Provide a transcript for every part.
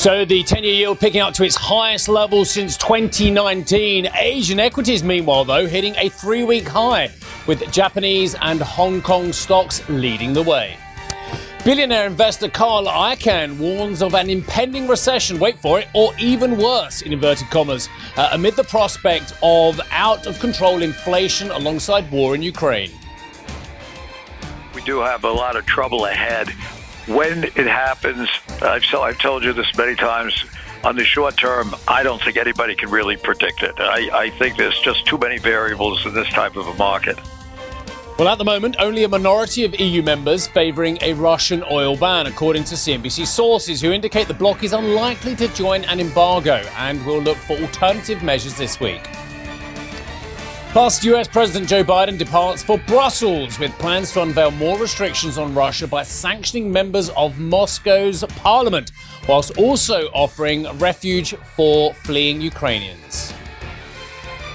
So the 10-year yield picking up to its highest level since 2019. Asian equities, meanwhile, though, hitting a three-week high, with Japanese and Hong Kong stocks leading the way. Billionaire investor Carl Icahn warns of an impending recession, wait for it, or even worse, in inverted commas, uh, amid the prospect of out-of-control inflation alongside war in Ukraine. We do have a lot of trouble ahead when it happens, I've, I've told you this many times. On the short term, I don't think anybody can really predict it. I, I think there's just too many variables in this type of a market. Well, at the moment, only a minority of EU members favouring a Russian oil ban, according to CNBC sources, who indicate the bloc is unlikely to join an embargo and will look for alternative measures this week. Plus, US President Joe Biden departs for Brussels with plans to unveil more restrictions on Russia by sanctioning members of Moscow's parliament, whilst also offering refuge for fleeing Ukrainians.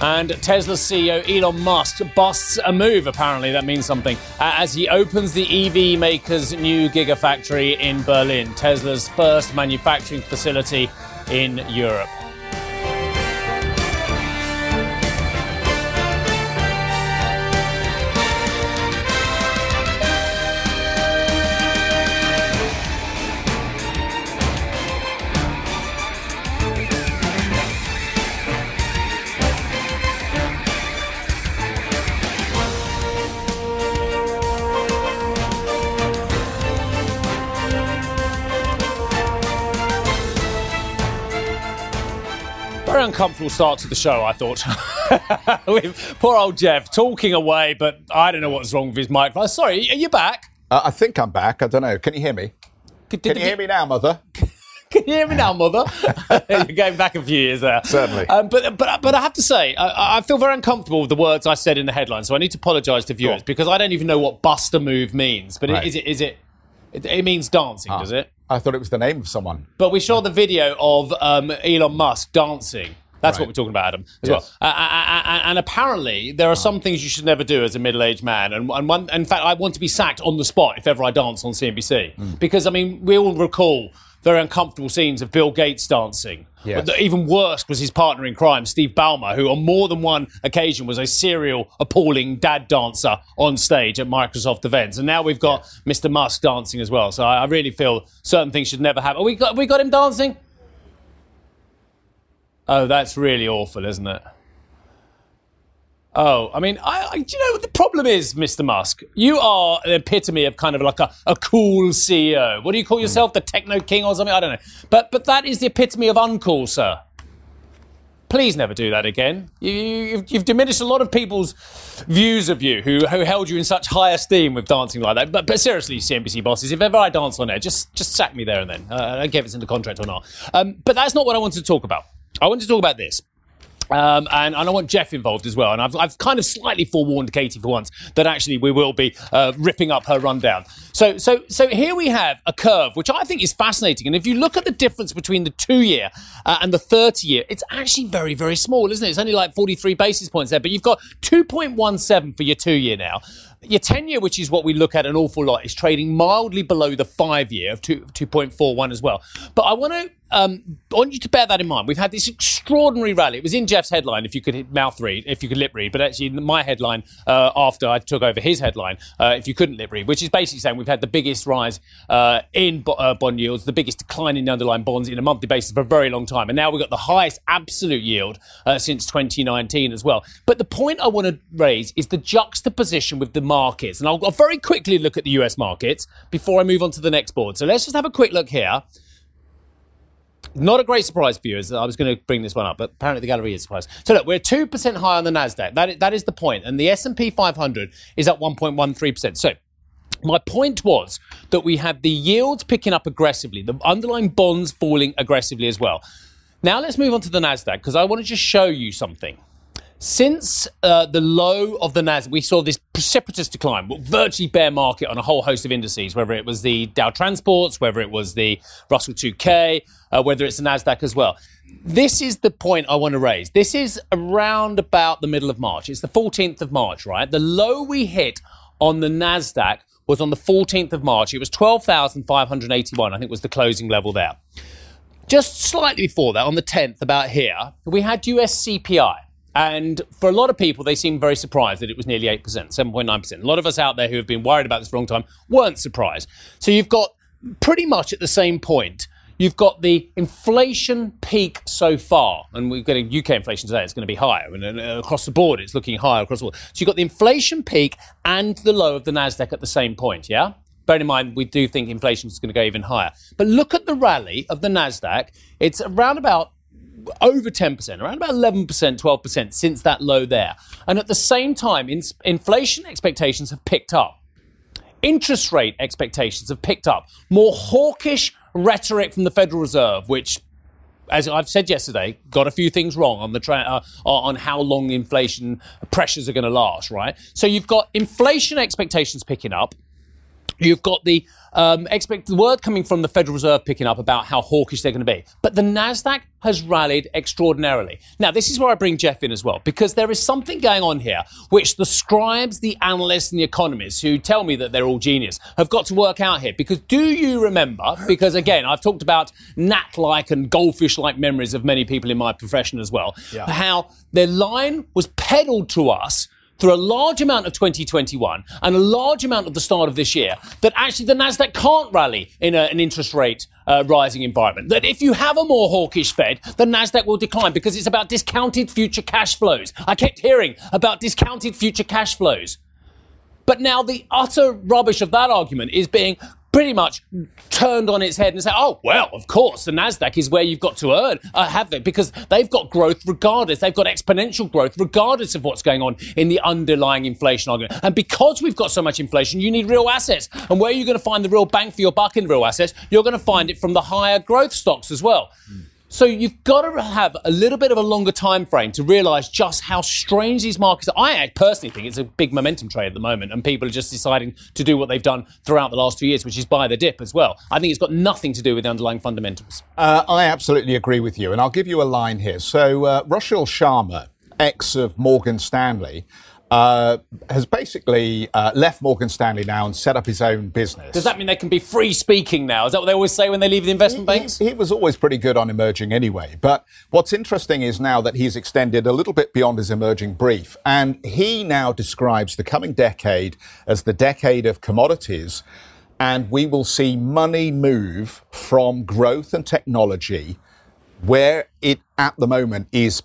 And Tesla CEO Elon Musk busts a move, apparently, that means something, uh, as he opens the EV maker's new gigafactory in Berlin, Tesla's first manufacturing facility in Europe. Uncomfortable start to the show, I thought. with poor old Geoff talking away, but I don't know what's wrong with his microphone. Sorry, are you back? Uh, I think I'm back. I don't know. Can you hear me? Did- Can you hear me now, Mother? Can you hear me now, mother? You're going back a few years there. Certainly. Um, but, but, but I have to say, I, I feel very uncomfortable with the words I said in the headline, so I need to apologise to viewers on. because I don't even know what Buster move means. But Right. is it, is it, it, it means dancing, does it? I thought it was the name of someone. But we saw the video of um, Elon Musk dancing. That's what we're talking about, Adam, as Yes. well. Uh, and apparently, there are some things you should never do as a middle-aged man. And, and one, in fact, I want to be sacked on the spot if ever I dance on CNBC, Hmm. because I mean, we all recall very uncomfortable scenes of Bill Gates dancing. Yes. Even worse was his partner in crime, Steve Ballmer, who on more than one occasion was a serial, appalling dad dancer on stage at Microsoft events. And now we've got Mr. Musk dancing as well. So I, I really feel certain things should never happen. Oh, we got we got him dancing. Oh, that's really awful, isn't it? Oh, I mean, I, I, do you know what the problem is, Mr. Musk? You are the epitome of kind of like a, a cool CEO. What do you call yourself, the techno king or something? I don't know. But but that is the epitome of uncool, sir. Please never do that again. You, you, you've, you've diminished a lot of people's views of you who, who held you in such high esteem with dancing like that. But, but seriously, CNBC bosses, if ever I dance on air, just just sack me there and then. Uh, I don't care if it's in the contract or not. Um, but that's not what I wanted to talk about. I wanted to talk about this. Um, and, and I want Geoff involved as well. And I've, I've kind of slightly forewarned Katie for once that actually we will be uh, ripping up her rundown. So, so, so here we have a curve, which I think is fascinating. And if you look at the difference between the two year uh, and the 30 year, it's actually very, very small, isn't it? It's only like 43 basis points there, but you've got 2.17 for your two year now. Your 10 year, which is what we look at an awful lot, is trading mildly below the five year of 2, 2.41 as well. But I want to um, I want you to bear that in mind. We've had this extraordinary rally. It was in Geoff's headline, if you could mouth read, if you could lip read, but actually in my headline uh, after I took over his headline, uh, if you couldn't lip read, which is basically saying we've had the biggest rise uh, in bo- uh, bond yields, the biggest decline in the underlying bonds in a monthly basis for a very long time. And now we've got the highest absolute yield uh, since 2019 as well. But the point I want to raise is the juxtaposition with the markets. And I'll, I'll very quickly look at the US markets before I move on to the next board. So let's just have a quick look here. Not a great surprise for you, as I was going to bring this one up, but apparently the gallery is surprised. So look, we're two percent higher on the Nasdaq. That is, that is the point, and the S and P 500 is at 1.13 percent. So. My point was that we had the yields picking up aggressively, the underlying bonds falling aggressively as well. Now let's move on to the Nasdaq because I want to just show you something. Since uh, the low of the Nasdaq, we saw this precipitous decline, virtually bear market on a whole host of indices, whether it was the Dow Transports, whether it was the Russell 2K, uh, whether it's the Nasdaq as well. This is the point I want to raise. This is around about the middle of March. It's the 14th of March, right? The low we hit on the Nasdaq was on the 14th of March. It was 12,581, I think was the closing level there. Just slightly before that, on the 10th, about here, we had US CPI. And for a lot of people, they seemed very surprised that it was nearly 8%, 7.9%. A lot of us out there who have been worried about this for a long time weren't surprised. So you've got pretty much at the same point, you've got the inflation peak so far. And we're getting UK inflation today, it's going to be higher. And uh, across the board, it's looking higher across the board. So you've got the inflation peak and the low of the NASDAQ at the same point, yeah? Bear in mind, we do think inflation is going to go even higher. But look at the rally of the NASDAQ. It's around about over 10%, around about 11%, 12% since that low there. And at the same time, in, inflation expectations have picked up. Interest rate expectations have picked up. More hawkish rhetoric from the Federal Reserve, which as I've said yesterday, got a few things wrong on the tra- uh, on how long inflation pressures are going to last, right? So you've got inflation expectations picking up. You've got the um, expect the word coming from the Federal Reserve picking up about how hawkish they're going to be. But the Nasdaq has rallied extraordinarily. Now, this is where I bring Geoff in as well, because there is something going on here which the scribes, the analysts, and the economists who tell me that they're all genius have got to work out here. Because do you remember? Because again, I've talked about gnat-like and goldfish-like memories of many people in my profession as well. Yeah. How their line was peddled to us through a large amount of 2021 and a large amount of the start of this year that actually the Nasdaq can't rally in a, an interest rate uh, rising environment. That if you have a more hawkish Fed, the Nasdaq will decline because it's about discounted future cash flows. I kept hearing about discounted future cash flows. But now the utter rubbish of that argument is being pretty much turned on its head and said, oh, well, of course, the NASDAQ is where you've got to earn, uh, have it, because they've got growth regardless. They've got exponential growth regardless of what's going on in the underlying inflation argument. And because we've got so much inflation, you need real assets. And where are you going to find the real bang for your buck in real assets? You're going to find it from the higher growth stocks as well. Mm. So you've got to have a little bit of a longer time frame to realize just how strange these markets are. I personally think it's a big momentum trade at the moment, and people are just deciding to do what they've done throughout the last two years, which is buy the dip as well. I think it's got nothing to do with the underlying fundamentals. Uh, I absolutely agree with you, and I'll give you a line here. So uh, Sharma, ex of Morgan Stanley, uh, has basically uh, left Morgan Stanley now and set up his own business. Does that mean they can be free speaking now? Is that what they always say when they leave the investment he, banks? He, he, was always pretty good on emerging anyway. But what's interesting is now that he's extended a little bit beyond his emerging brief. And he now describes the coming decade as the decade of commodities. And we will see money move from growth and technology where it at the moment is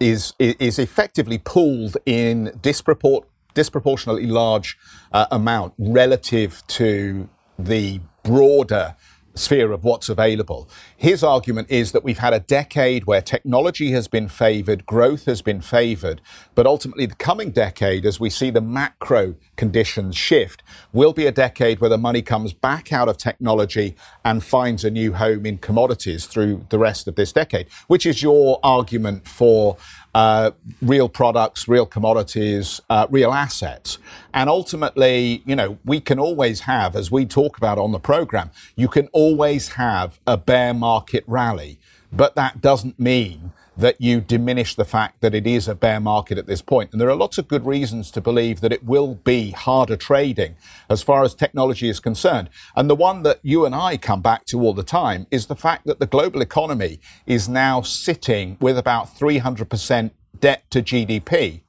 is is effectively pooled in dispropor- disproportionately large uh, amount relative to the broader sphere of what's available. His argument is that we've had a decade where technology has been favored, growth has been favored, but ultimately the coming decade, as we see the macro conditions shift, will be a decade where the money comes back out of technology and finds a new home in commodities through the rest of this decade, which is your argument for uh, real products, real commodities, uh, real assets. And ultimately, you know, we can always have, as we talk about on the program, you can always have a bear market rally. But that doesn't mean that you diminish the fact that it is a bear market at this point. And there are lots of good reasons to believe that it will be harder trading as far as technology is concerned. And the one that you and I come back to all the time is the fact that the global economy is now sitting with about 300% debt to GDP.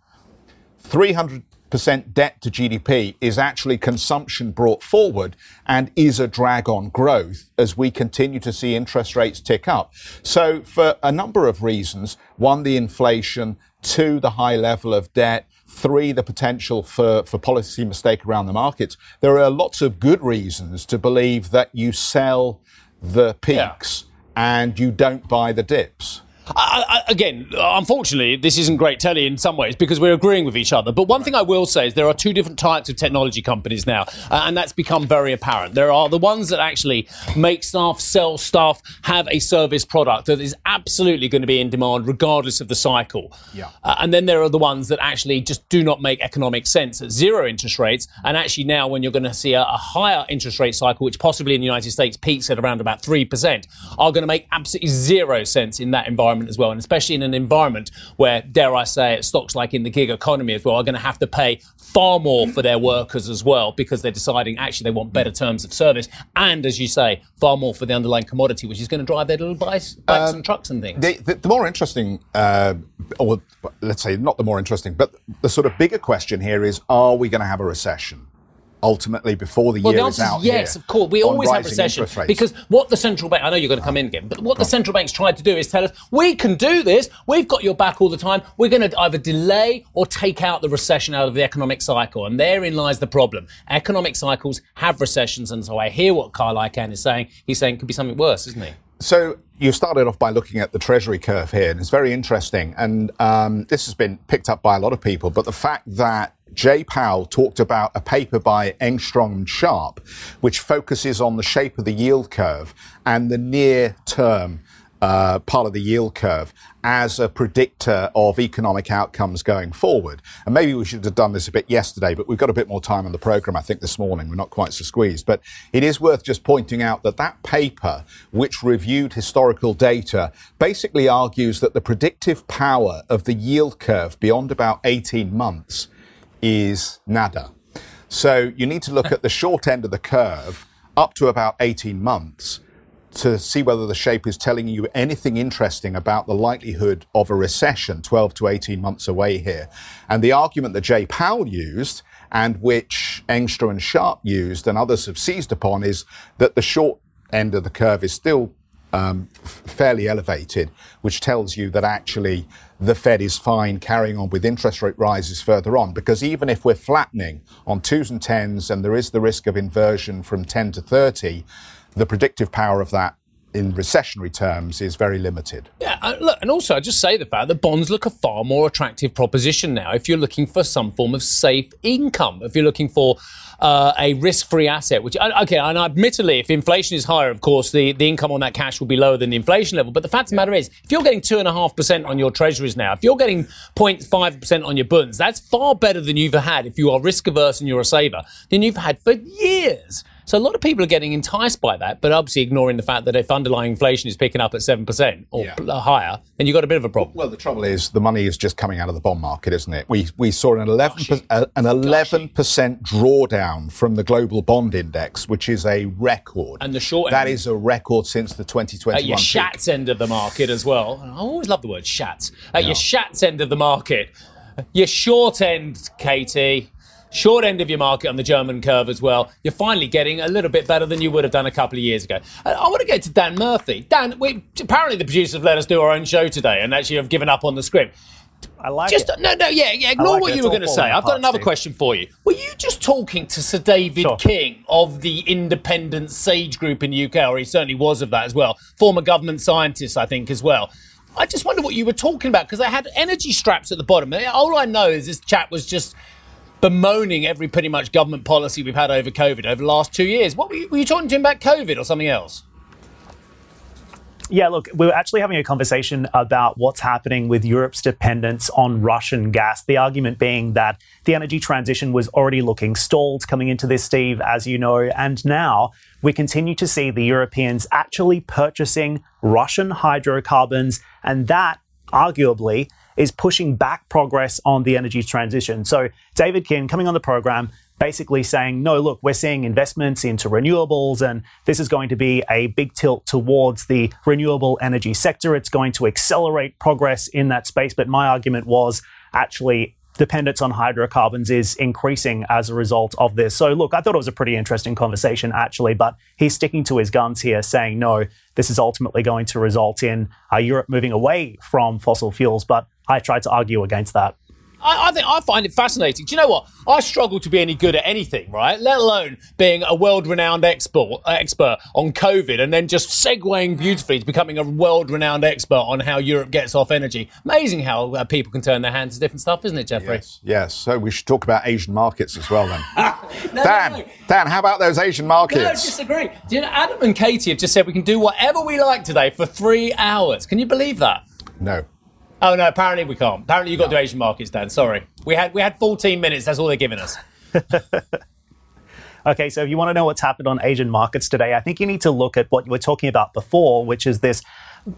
300 percent debt to GDP is actually consumption brought forward and is a drag on growth as we continue to see interest rates tick up. So for a number of reasons, one, the inflation, two, the high level of debt, three, the potential for, for policy mistake around the markets, there are lots of good reasons to believe that you sell the peaks yeah. and you don't buy the dips. I, I, again, unfortunately, this isn't great telly in some ways because we're agreeing with each other. But one thing I will say is there are two different types of technology companies now, uh, and that's become very apparent. There are the ones that actually make stuff, sell stuff, have a service product that is absolutely going to be in demand regardless of the cycle. Yeah. Uh, and then there are the ones that actually just do not make economic sense at zero interest rates. And actually, now when you're going to see a, a higher interest rate cycle, which possibly in the United States peaks at around about 3%, are going to make absolutely zero sense in that environment as well. And especially in an environment where, dare I say it, stocks like in the gig economy as well are going to have to pay far more for their workers as well because they're deciding actually they want better terms of service. And as you say, far more for the underlying commodity, which is going to drive their little bikes, bikes and trucks and things. The, the, the more interesting, uh, or let's say not the more interesting, but the sort of bigger question here is: Are we going to have a recession? Ultimately, before the Well, year the is out yes, of course. We always have recession because what the central bank, I know you're going to come in again, but what the central banks tried to do is tell us, we can do this, we've got your back all the time, we're going to either delay or take out the recession out of the economic cycle. And therein lies the problem. Economic cycles have recessions, and so I hear what Carl Icahn is saying. He's saying it could be something worse, isn't he? So you started off by looking at the Treasury curve here, and it's very interesting. And um, this has been picked up by a lot of people. But the fact that Jay Powell talked about a paper by Engstrom and Sharpe, which focuses on the shape of the yield curve and the near term uh, part of the yield curve as a predictor of economic outcomes going forward. And maybe we should have done this a bit yesterday, but we've got a bit more time on the program, I think, this morning. We're not quite so squeezed. But it is worth just pointing out that that paper, which reviewed historical data, basically argues that the predictive power of the yield curve beyond about 18 months is nada. So you need to look at the short end of the curve up to about 18 months to see whether the shape is telling you anything interesting about the likelihood of a recession 12 to 18 months away here. And the argument that Jay Powell used and which Engstrom and Sharpe used and others have seized upon is that the short end of the curve is still um, fairly elevated, which tells you that actually the Fed is fine carrying on with interest rate rises further on. Because even if we're flattening on twos and tens and there is the risk of inversion from 10 to 30, the predictive power of that in recessionary terms is very limited. Yeah, uh, look, and also I just say the fact that bonds look a far more attractive proposition now. If you're looking for some form of safe income, if you're looking for uh, a risk-free asset, which okay, and admittedly, if inflation is higher, of course, the, the income on that cash will be lower than the inflation level. But the fact of the matter is, if you're getting two and a half percent on your treasuries now, if you're getting 0.5 percent on your bunds, that's far better than you've had if you are risk averse and you're a saver than you've had for years. So a lot of people are getting enticed by that, but obviously ignoring the fact that if underlying inflation is picking up at seven percent or Yeah. pl- higher, then you've got a bit of a problem. Well, the trouble is the money is just coming out of the bond market, isn't it? We we saw an eleven per, uh, an eleven percent drawdown from the global bond index, which is a record. And the short that end- is a record since the twenty twenty At your one. shats end of the market as well. I always love the word shats. At your shats end of the market, your short end, Katie, short end of your market on the German curve as well. You're finally getting a little bit better than you would have done a couple of years ago. I want to get to Dan Murphy. Dan, we, apparently the producers have let us do our own show today and actually have given up on the script. I like Just it. no, no, yeah, yeah. Ignore like what it. you were going to say. I've got another Steve. question for you. Were you just talking to Sir David Sure. King of the Independent Sage Group in the UK, or he certainly was of that as well, former government scientist, I think, as well. I just wonder what you were talking about because I had energy straps at the bottom. All I know is this chap was just bemoaning every pretty much government policy we've had over COVID over the last two years. What were you, were you talking to him about COVID or something else? Yeah, look, we were actually having a conversation about what's happening with Europe's dependence on Russian gas. The argument being that the energy transition was already looking stalled coming into this, Steve, as you know, and now we continue to see the Europeans actually purchasing Russian hydrocarbons, and that arguably is pushing back progress on the energy transition. So, David King coming on the program basically saying, no, look, we're seeing investments into renewables, and this is going to be a big tilt towards the renewable energy sector. It's going to accelerate progress in that space. But my argument was actually dependence on hydrocarbons is increasing as a result of this. So, look, I thought it was a pretty interesting conversation, actually, but he's sticking to his guns here, saying, no, this is ultimately going to result in uh, Europe moving away from fossil fuels. But I tried to argue against that. I, I, think I find it fascinating. Do you know what? I struggle to be any good at anything, right? Let alone being a world-renowned expert, expert on COVID, and then just segueing beautifully to becoming a world-renowned expert on how Europe gets off energy. Amazing how uh, people can turn their hands to different stuff, isn't it, Jeffrey? Yes. yes. So we should talk about Asian markets as well, then. no, Dan, no, no. Dan, how about those Asian markets? No, disagree. Do you know, Adam and Katie have just said we can do whatever we like today for three hours. Can you believe that? No. Oh no, apparently we can't. Apparently you've got to Asian markets, Dan. Sorry. We had we had 14 minutes, that's all they're giving us. Okay, so if you want to know what's happened on Asian markets today, I think you need to look at what you were talking about before, which is this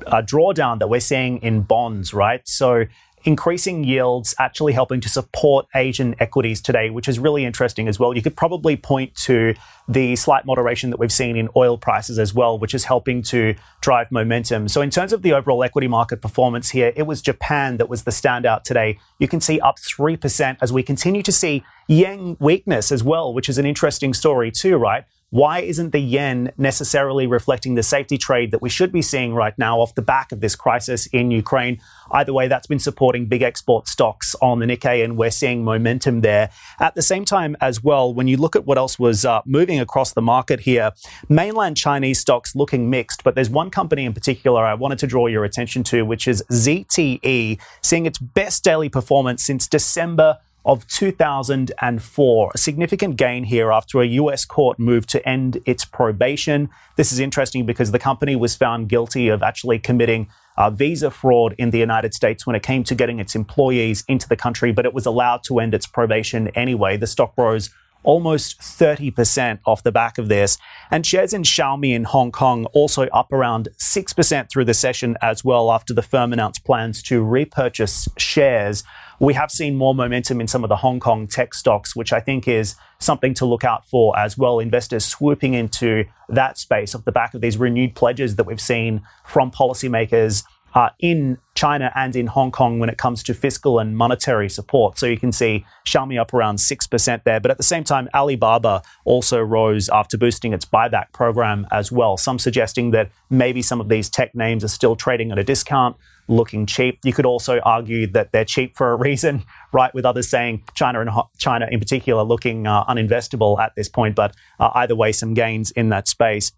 uh, drawdown that we're seeing in bonds, right? So increasing yields actually helping to support Asian equities today, which is really interesting as well. You could probably point to the slight moderation that we've seen in oil prices as well, which is helping to drive momentum. So, in terms of the overall equity market performance here, it was Japan that was the standout today. You can see up 3% as we continue to see yen weakness as well, which is an interesting story too, right? Why isn't the yen necessarily reflecting the safety trade that we should be seeing right now off the back of this crisis in Ukraine? Either way, that's been supporting big export stocks on the Nikkei, and we're seeing momentum there. At the same time, as well, when you look at what else was uh, moving across the market here, mainland Chinese stocks looking mixed, but there's one company in particular I wanted to draw your attention to, which is ZTE, seeing its best daily performance since December of 2004. A significant gain here after a US court moved to end its probation. This is interesting because the company was found guilty of actually committing uh, visa fraud in the United States when it came to getting its employees into the country, but it was allowed to end its probation anyway. The stock rose almost 30% off the back of this. And shares in Xiaomi in Hong Kong also up around 6% through the session as well after the firm announced plans to repurchase shares we have seen more momentum in some of the Hong Kong tech stocks, which I think is something to look out for as well. Investors swooping into that space off the back of these renewed pledges that we've seen from policymakers uh, in China and in Hong Kong when it comes to fiscal and monetary support. So you can see Xiaomi up around 6% there. But at the same time, Alibaba also rose after boosting its buyback program as well. Some suggesting that maybe some of these tech names are still trading at a discount looking cheap. You could also argue that they're cheap for a reason, right? With others saying China and China in particular looking uh, uninvestable at this point, but uh, either way, some gains in that space.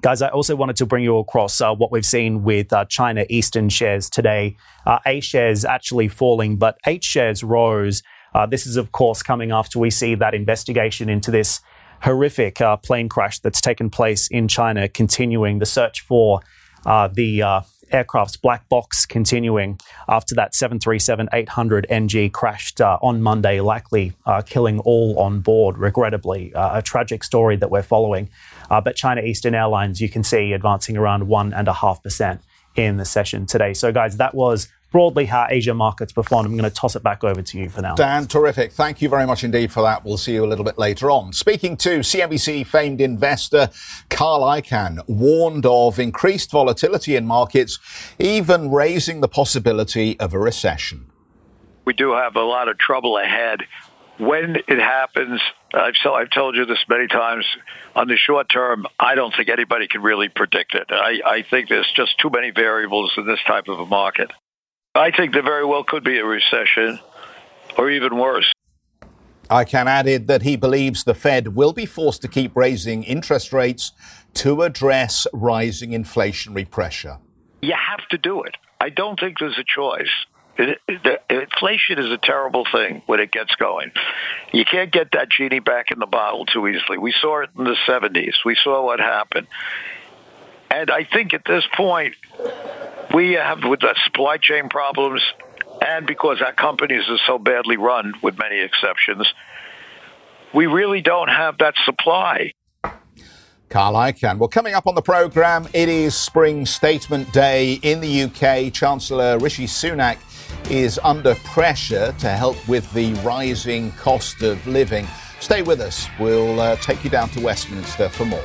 Guys, I also wanted to bring you across uh, what we've seen with uh, China Eastern shares today. Uh, A shares actually falling, but H shares rose. Uh, this is, of course, coming after we see that investigation into this horrific uh, plane crash that's taken place in China, continuing the search for uh, the aircraft's black box continuing after that 737 800 NG crashed uh, on Monday, likely uh, killing all on board, regrettably. Uh, a tragic story that we're following. Uh, but China Eastern Airlines, you can see advancing around 1.5% in the session today. So, guys, that was broadly how Asia markets performed. I'm going to toss it back over to you for now. Dan, terrific. Thank you very much indeed for that. We'll see you a little bit later on. Speaking to CNBC famed investor Carl Icahn, warned of increased volatility in markets, even raising the possibility of a recession. We do have a lot of trouble ahead. When it happens, I've, so I've told you this many times. On the short term, I don't think anybody can really predict it. I, I think there's just too many variables in this type of a market. I think there very well could be a recession, or even worse. Icahn added that he believes the Fed will be forced to keep raising interest rates to address rising inflationary pressure. You have to do it. I don't think there's a choice. Inflation is a terrible thing when it gets going. You can't get that genie back in the bottle too easily. We saw it in the 70s. We saw what happened. And I think at this point, we have with the supply chain problems and because our companies are so badly run, with many exceptions, we really don't have that supply. Carl Icahn. Well, coming up on the programme, it is Spring Statement Day in the UK. Chancellor Rishi Sunak is under pressure to help with the rising cost of living. Stay with us. We'll uh, take you down to Westminster for more.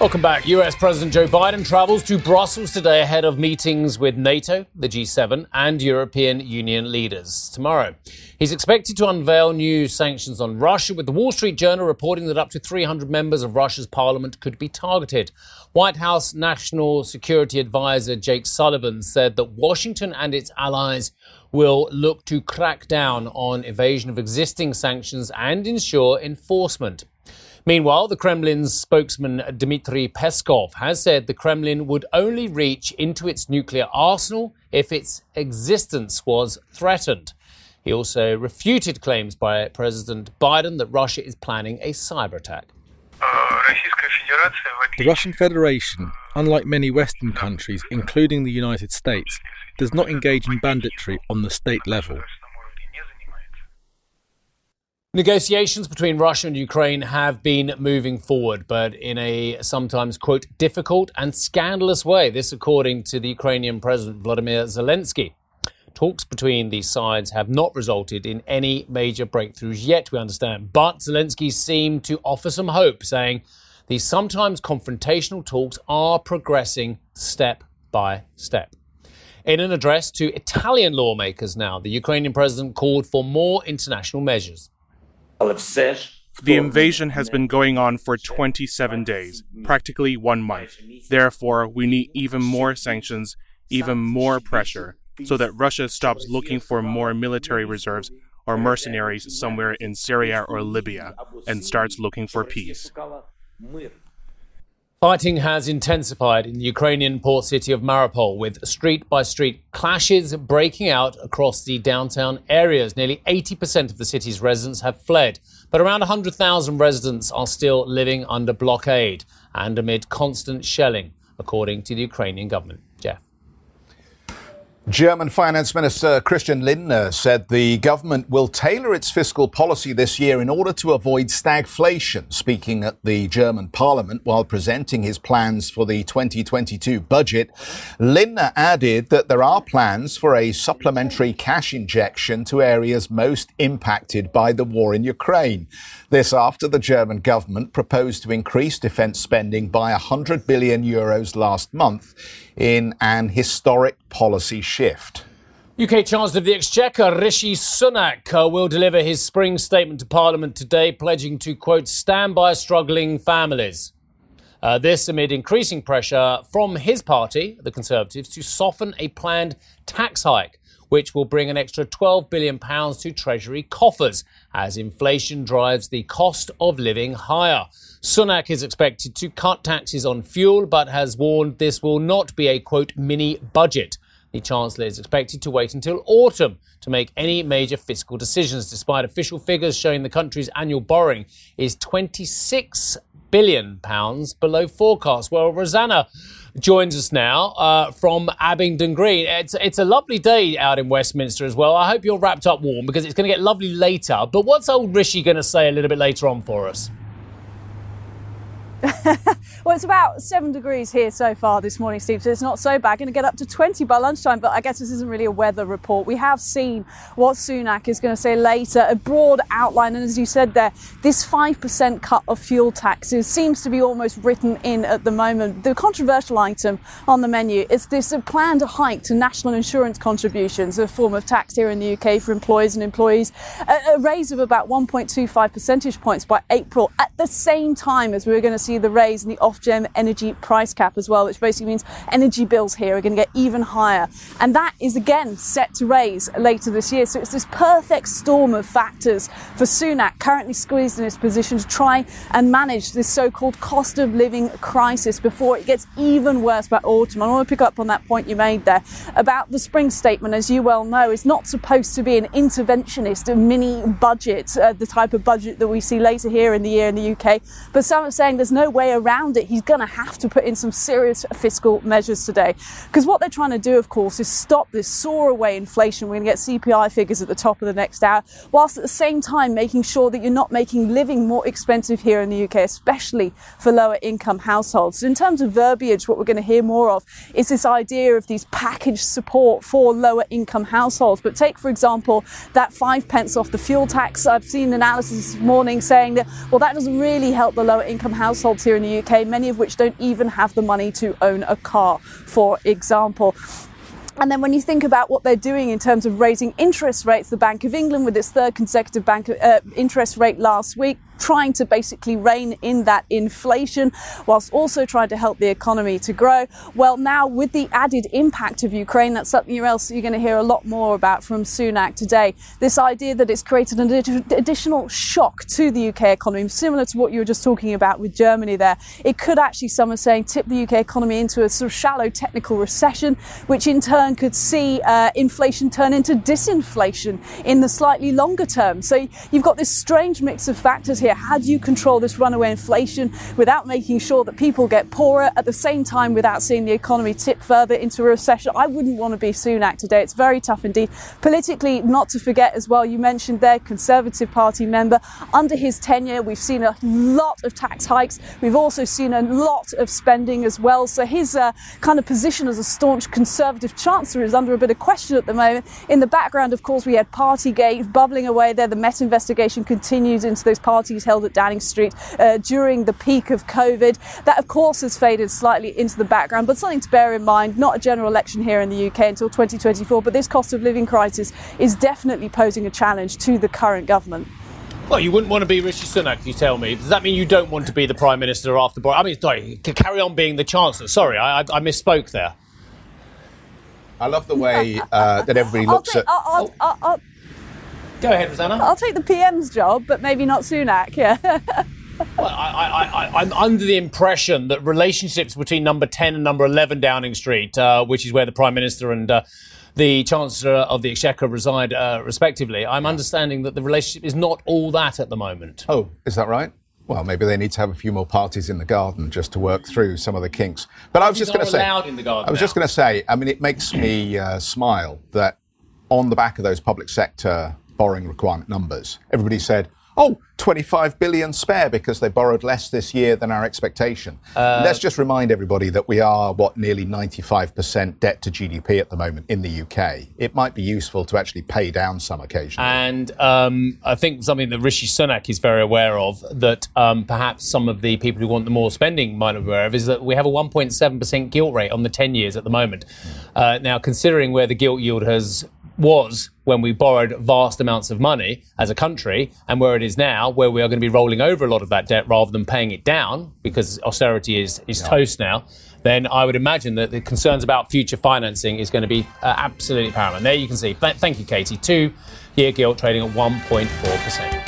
Welcome back. US President Joe Biden travels to Brussels today ahead of meetings with NATO, the G7, and European Union leaders tomorrow. He's expected to unveil new sanctions on Russia, with the Wall Street Journal reporting that up to 300 members of Russia's parliament could be targeted. White House National Security Advisor Jake Sullivan said that Washington and its allies will look to crack down on evasion of existing sanctions and ensure enforcement. Meanwhile, the Kremlin's spokesman Dmitry Peskov has said the Kremlin would only reach into its nuclear arsenal if its existence was threatened. He also refuted claims by President Biden that Russia is planning a cyber attack. The Russian Federation, unlike many Western countries, including the United States, does not engage in banditry on the state level. Negotiations between Russia and Ukraine have been moving forward, but in a sometimes, quote, difficult and scandalous way. This, according to the Ukrainian President Vladimir Zelensky. Talks between these sides have not resulted in any major breakthroughs yet, we understand. But Zelensky seemed to offer some hope, saying these sometimes confrontational talks are progressing step by step. In an address to Italian lawmakers now, the Ukrainian president called for more international measures. The invasion has been going on for 27 days, practically one month. Therefore, we need even more sanctions, even more pressure, so that Russia stops looking for more military reserves or mercenaries somewhere in Syria or Libya and starts looking for peace. Fighting has intensified in the Ukrainian port city of Mariupol, with street by street clashes breaking out across the downtown areas. Nearly 80% of the city's residents have fled, but around 100,000 residents are still living under blockade and amid constant shelling, according to the Ukrainian government. Geoff. German Finance Minister Christian Lindner said the government will tailor its fiscal policy this year in order to avoid stagflation, speaking at the German parliament while presenting his plans for the 2022 budget. Lindner added that there are plans for a supplementary cash injection to areas most impacted by the war in Ukraine. This after the German government proposed to increase defense spending by 100 billion euros last month in an historic policy shift. UK Chancellor of the Exchequer Rishi Sunak uh, will deliver his spring statement to Parliament today, pledging to, quote, stand by struggling families. Uh, this amid increasing pressure from his party, the Conservatives, to soften a planned tax hike which will bring an extra £12 billion to Treasury coffers as inflation drives the cost of living higher. Sunak is expected to cut taxes on fuel, but has warned this will not be a quote mini budget. The Chancellor is expected to wait until autumn to make any major fiscal decisions, despite official figures showing the country's annual borrowing is 26 billion pounds below forecast. Well, Rosanna joins us now uh, from Abingdon Green. It's, it's a lovely day out in Westminster as well. I hope you're wrapped up warm because it's going to get lovely later. But what's old Rishi going to say a little bit later on for us? well, it's about seven degrees here so far this morning, Steve, so it's not so bad. Going to get up to 20 by lunchtime, but I guess this isn't really a weather report. We have seen what Sunak is going to say later, a broad outline, and as you said there, this 5% cut of fuel taxes seems to be almost written in at the moment. The controversial item on the menu is this planned hike to national insurance contributions, a form of tax here in the UK for employers and employees, a, raise of about 1.25 percentage points by April, at the same time as we're going to see the raise in the Ofgem energy price cap as well, which basically means energy bills here are going to get even higher. And that is again set to raise later this year. So it's this perfect storm of factors for Sunak, currently squeezed in his position to try and manage this so called cost of living crisis before it gets even worse by autumn. I want to pick up on that point you made there about the spring statement, as you well know, is not supposed to be an interventionist mini budget, uh, the type of budget that we see later here in the year in the UK. But some are saying there's no way around it. He's going to have to put in some serious fiscal measures today. Because what they're trying to do, of course, is stop this soar away inflation. We're going to get CPI figures at the top of the next hour, whilst at the same time making sure that you're not making living more expensive here in the UK, especially for lower income households. So In terms of verbiage, what we're going to hear more of is this idea of these package support for lower income households. But take, for example, that five pence off the fuel tax. I've seen analysis this morning saying that, well, that doesn't really help the lower income households here in the UK, many of which don't even have the money to own a car, for example. And then when you think about what they're doing in terms of raising interest rates, the Bank of England with its third consecutive bank uh, interest rate last week trying to basically rein in that inflation whilst also trying to help the economy to grow. Well, now with the added impact of Ukraine, that's something else you're going to hear a lot more about from Sunak today. This idea that it's created an additional shock to the UK economy, similar to what you were just talking about with Germany there. It could actually, some are saying, tip the UK economy into a sort of shallow technical recession, which in turn could see uh, inflation turn into disinflation in the slightly longer term. So you've got this strange mix of factors here here. How do you control this runaway inflation without making sure that people get poorer at the same time without seeing the economy tip further into a recession? I wouldn't want to be Sunak today. It's very tough indeed. Politically, not to forget as well, you mentioned their Conservative Party member. Under his tenure, we've seen a lot of tax hikes. We've also seen a lot of spending as well. So his uh, kind of position as a staunch Conservative Chancellor is under a bit of question at the moment. In the background, of course, we had Partygate bubbling away there. The Met investigation continues into those parties held at Downing Street uh, during the peak of COVID. That, of course, has faded slightly into the background, but something to bear in mind not a general election here in the UK until 2024, but this cost of living crisis is definitely posing a challenge to the current government. Well, you wouldn't want to be Rishi Sunak, you tell me. Does that mean you don't want to be the Prime Minister after Boris? I mean, sorry, carry on being the Chancellor. Sorry, I, I, I misspoke there. I love the way uh, that everybody looks I'll, at. I'll, I'll, I'll, Go ahead, Rosanna. I'll take the PM's job, but maybe not Sunak. Yeah. well, I, am under the impression that relationships between number 10 and number 11 Downing Street, uh, which is where the Prime Minister and uh, the Chancellor of the Exchequer reside, uh, respectively, I'm understanding that the relationship is not all that at the moment. Oh, is that right? Well, maybe they need to have a few more parties in the garden just to work through some of the kinks. But I was just going to say, I was now. just going to say, I mean, it makes me uh, smile that on the back of those public sector borrowing requirement numbers. Everybody said, oh, 25 billion spare because they borrowed less this year than our expectation. Uh, Let's just remind everybody that we are, what, nearly 95% debt to GDP at the moment in the UK. It might be useful to actually pay down some occasionally. And um, I think something that Rishi Sunak is very aware of, that um, perhaps some of the people who want the more spending might be aware of, is that we have a 1.7% gilt rate on the 10 years at the moment. Uh, now, considering where the gilt yield has was when we borrowed vast amounts of money as a country and where it is now, where we are going to be rolling over a lot of that debt rather than paying it down because austerity is, is yeah. toast now, then I would imagine that the concerns about future financing is going to be uh, absolutely paramount. There you can see. Th- thank you, Katie. Two year gilt trading at 1.4%.